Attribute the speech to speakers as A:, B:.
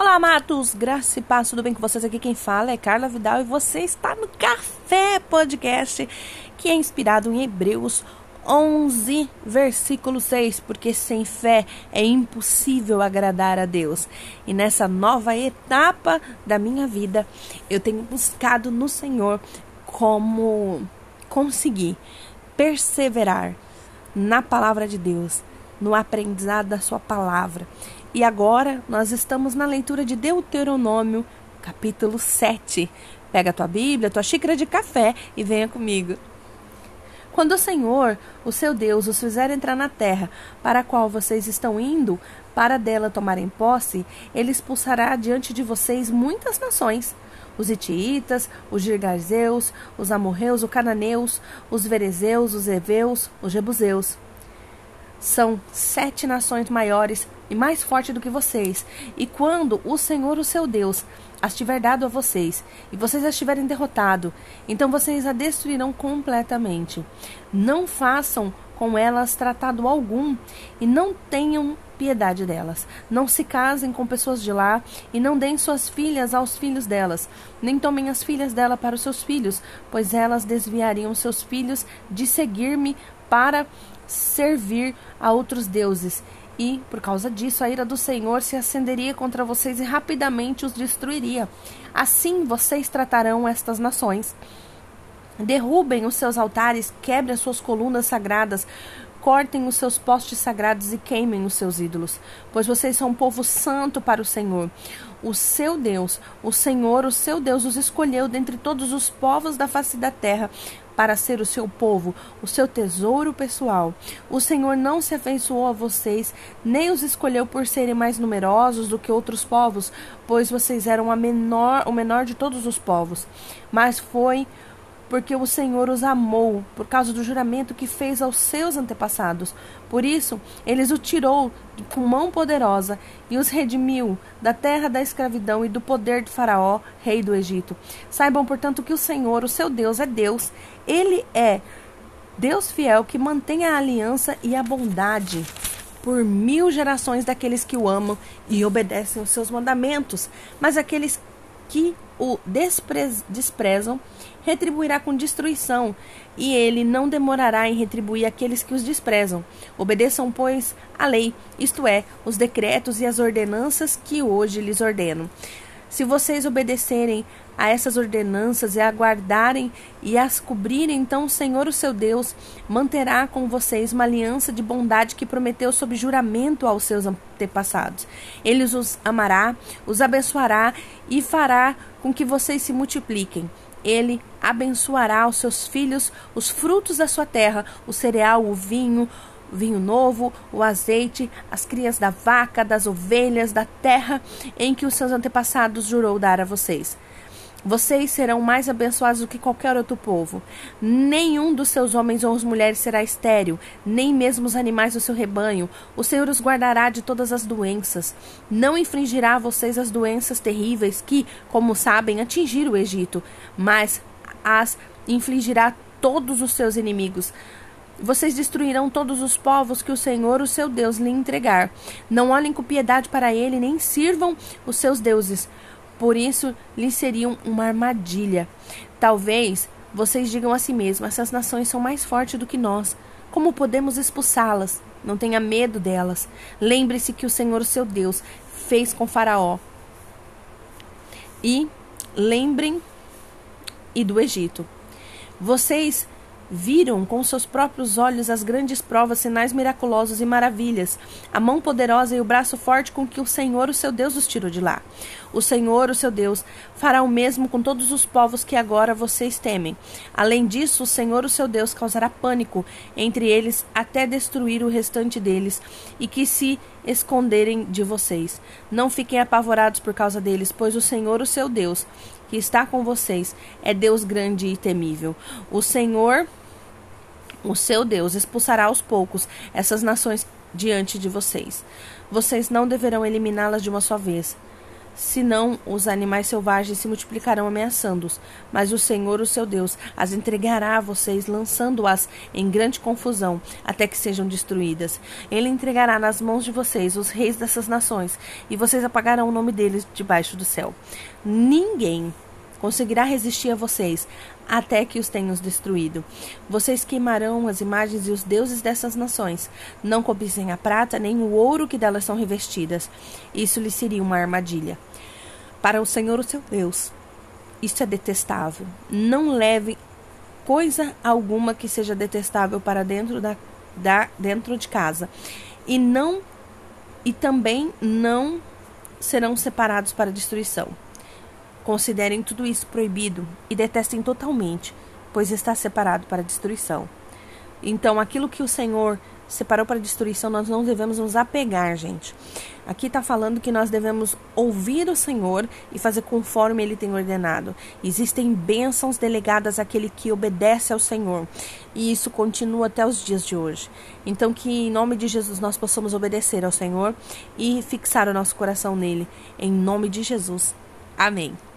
A: Olá, Matos, graça e paz, tudo bem com vocês? Aqui quem fala é Carla Vidal e você está no Café Podcast, que é inspirado em Hebreus 11, versículo 6, porque sem fé é impossível agradar a Deus. E nessa nova etapa da minha vida, eu tenho buscado no Senhor como conseguir perseverar na palavra de Deus, no aprendizado da sua palavra. E agora nós estamos na leitura de Deuteronômio, capítulo 7. Pega tua Bíblia, tua xícara de café e venha comigo. Quando o Senhor, o seu Deus, os fizer entrar na terra para a qual vocês estão indo, para dela tomarem posse, ele expulsará diante de vocês muitas nações. Os Itiitas, os Girgazeus, os Amorreus, os Cananeus, os Verezeus, os Eveus, os Jebuseus. São sete nações maiores e mais fortes do que vocês. E quando o Senhor, o seu Deus, as tiver dado a vocês, e vocês as tiverem derrotado, então vocês a destruirão completamente. Não façam com elas tratado algum, e não tenham piedade delas. Não se casem com pessoas de lá, e não deem suas filhas aos filhos delas, nem tomem as filhas dela para os seus filhos, pois elas desviariam seus filhos de seguir-me para servir a outros deuses. E, por causa disso, a ira do Senhor se acenderia contra vocês e rapidamente os destruiria. Assim vocês tratarão estas nações. Derrubem os seus altares, quebrem as suas colunas sagradas, cortem os seus postes sagrados e queimem os seus ídolos, pois vocês são um povo santo para o Senhor. O seu Deus, o Senhor, o seu Deus, os escolheu dentre todos os povos da face da terra para ser o seu povo, o seu tesouro pessoal. O Senhor não se afeiçoou a vocês, nem os escolheu por serem mais numerosos do que outros povos, pois vocês eram a menor, o menor de todos os povos, mas foi porque o Senhor os amou por causa do juramento que fez aos seus antepassados. Por isso, eles o tirou com mão poderosa e os redimiu da terra da escravidão e do poder de Faraó, rei do Egito. Saibam, portanto, que o Senhor, o seu Deus, é Deus. Ele é Deus fiel que mantém a aliança e a bondade por mil gerações daqueles que o amam e obedecem os seus mandamentos. Mas aqueles que o desprezam, retribuirá com destruição, e ele não demorará em retribuir aqueles que os desprezam. Obedeçam, pois, a lei, isto é, os decretos e as ordenanças que hoje lhes ordeno. Se vocês obedecerem a essas ordenanças e aguardarem e as cobrirem, então o Senhor, o seu Deus, manterá com vocês uma aliança de bondade que prometeu sob juramento aos seus antepassados. Ele os amará, os abençoará e fará com que vocês se multipliquem. Ele abençoará os seus filhos, os frutos da sua terra, o cereal, o vinho, vinho novo, o azeite, as crias da vaca, das ovelhas, da terra em que os seus antepassados jurou dar a vocês. Vocês serão mais abençoados do que qualquer outro povo. Nenhum dos seus homens ou as mulheres será estéril, nem mesmo os animais do seu rebanho. O Senhor os guardará de todas as doenças. Não infringirá a vocês as doenças terríveis que, como sabem, atingiram o Egito, mas as infligirá a todos os seus inimigos. Vocês destruirão todos os povos que o Senhor, o seu Deus, lhe entregar. Não olhem com piedade para ele, nem sirvam os seus deuses por isso lhes seriam uma armadilha. Talvez vocês digam a si mesmos: essas nações são mais fortes do que nós. Como podemos expulsá-las? Não tenha medo delas. Lembre-se que o Senhor, seu Deus, fez com Faraó. E lembrem e do Egito. Vocês viram com seus próprios olhos as grandes provas, sinais miraculosos e maravilhas, a mão poderosa e o braço forte com que o Senhor, o seu Deus, os tirou de lá. O Senhor, o seu Deus, fará o mesmo com todos os povos que agora vocês temem. Além disso, o Senhor, o seu Deus, causará pânico entre eles até destruir o restante deles e que se esconderem de vocês. Não fiquem apavorados por causa deles, pois o Senhor, o seu Deus, que está com vocês, é Deus grande e temível. O Senhor o seu Deus expulsará aos poucos essas nações diante de vocês. Vocês não deverão eliminá-las de uma só vez. Senão os animais selvagens se multiplicarão ameaçando-os, mas o Senhor, o seu Deus, as entregará a vocês, lançando-as em grande confusão, até que sejam destruídas. Ele entregará nas mãos de vocês os reis dessas nações, e vocês apagarão o nome deles debaixo do céu. Ninguém conseguirá resistir a vocês até que os tenham destruído. Vocês queimarão as imagens e os deuses dessas nações. Não cobicem a prata nem o ouro que delas são revestidas. Isso lhe seria uma armadilha. Para o Senhor, o seu Deus, isso é detestável. Não leve coisa alguma que seja detestável para dentro da, da dentro de casa. E não e também não serão separados para destruição. Considerem tudo isso proibido e detestem totalmente, pois está separado para destruição. Então, aquilo que o Senhor separou para destruição, nós não devemos nos apegar, gente. Aqui está falando que nós devemos ouvir o Senhor e fazer conforme Ele tem ordenado. Existem bênçãos delegadas àquele que obedece ao Senhor. E isso continua até os dias de hoje. Então, que em nome de Jesus nós possamos obedecer ao Senhor e fixar o nosso coração nele. Em nome de Jesus. Amém.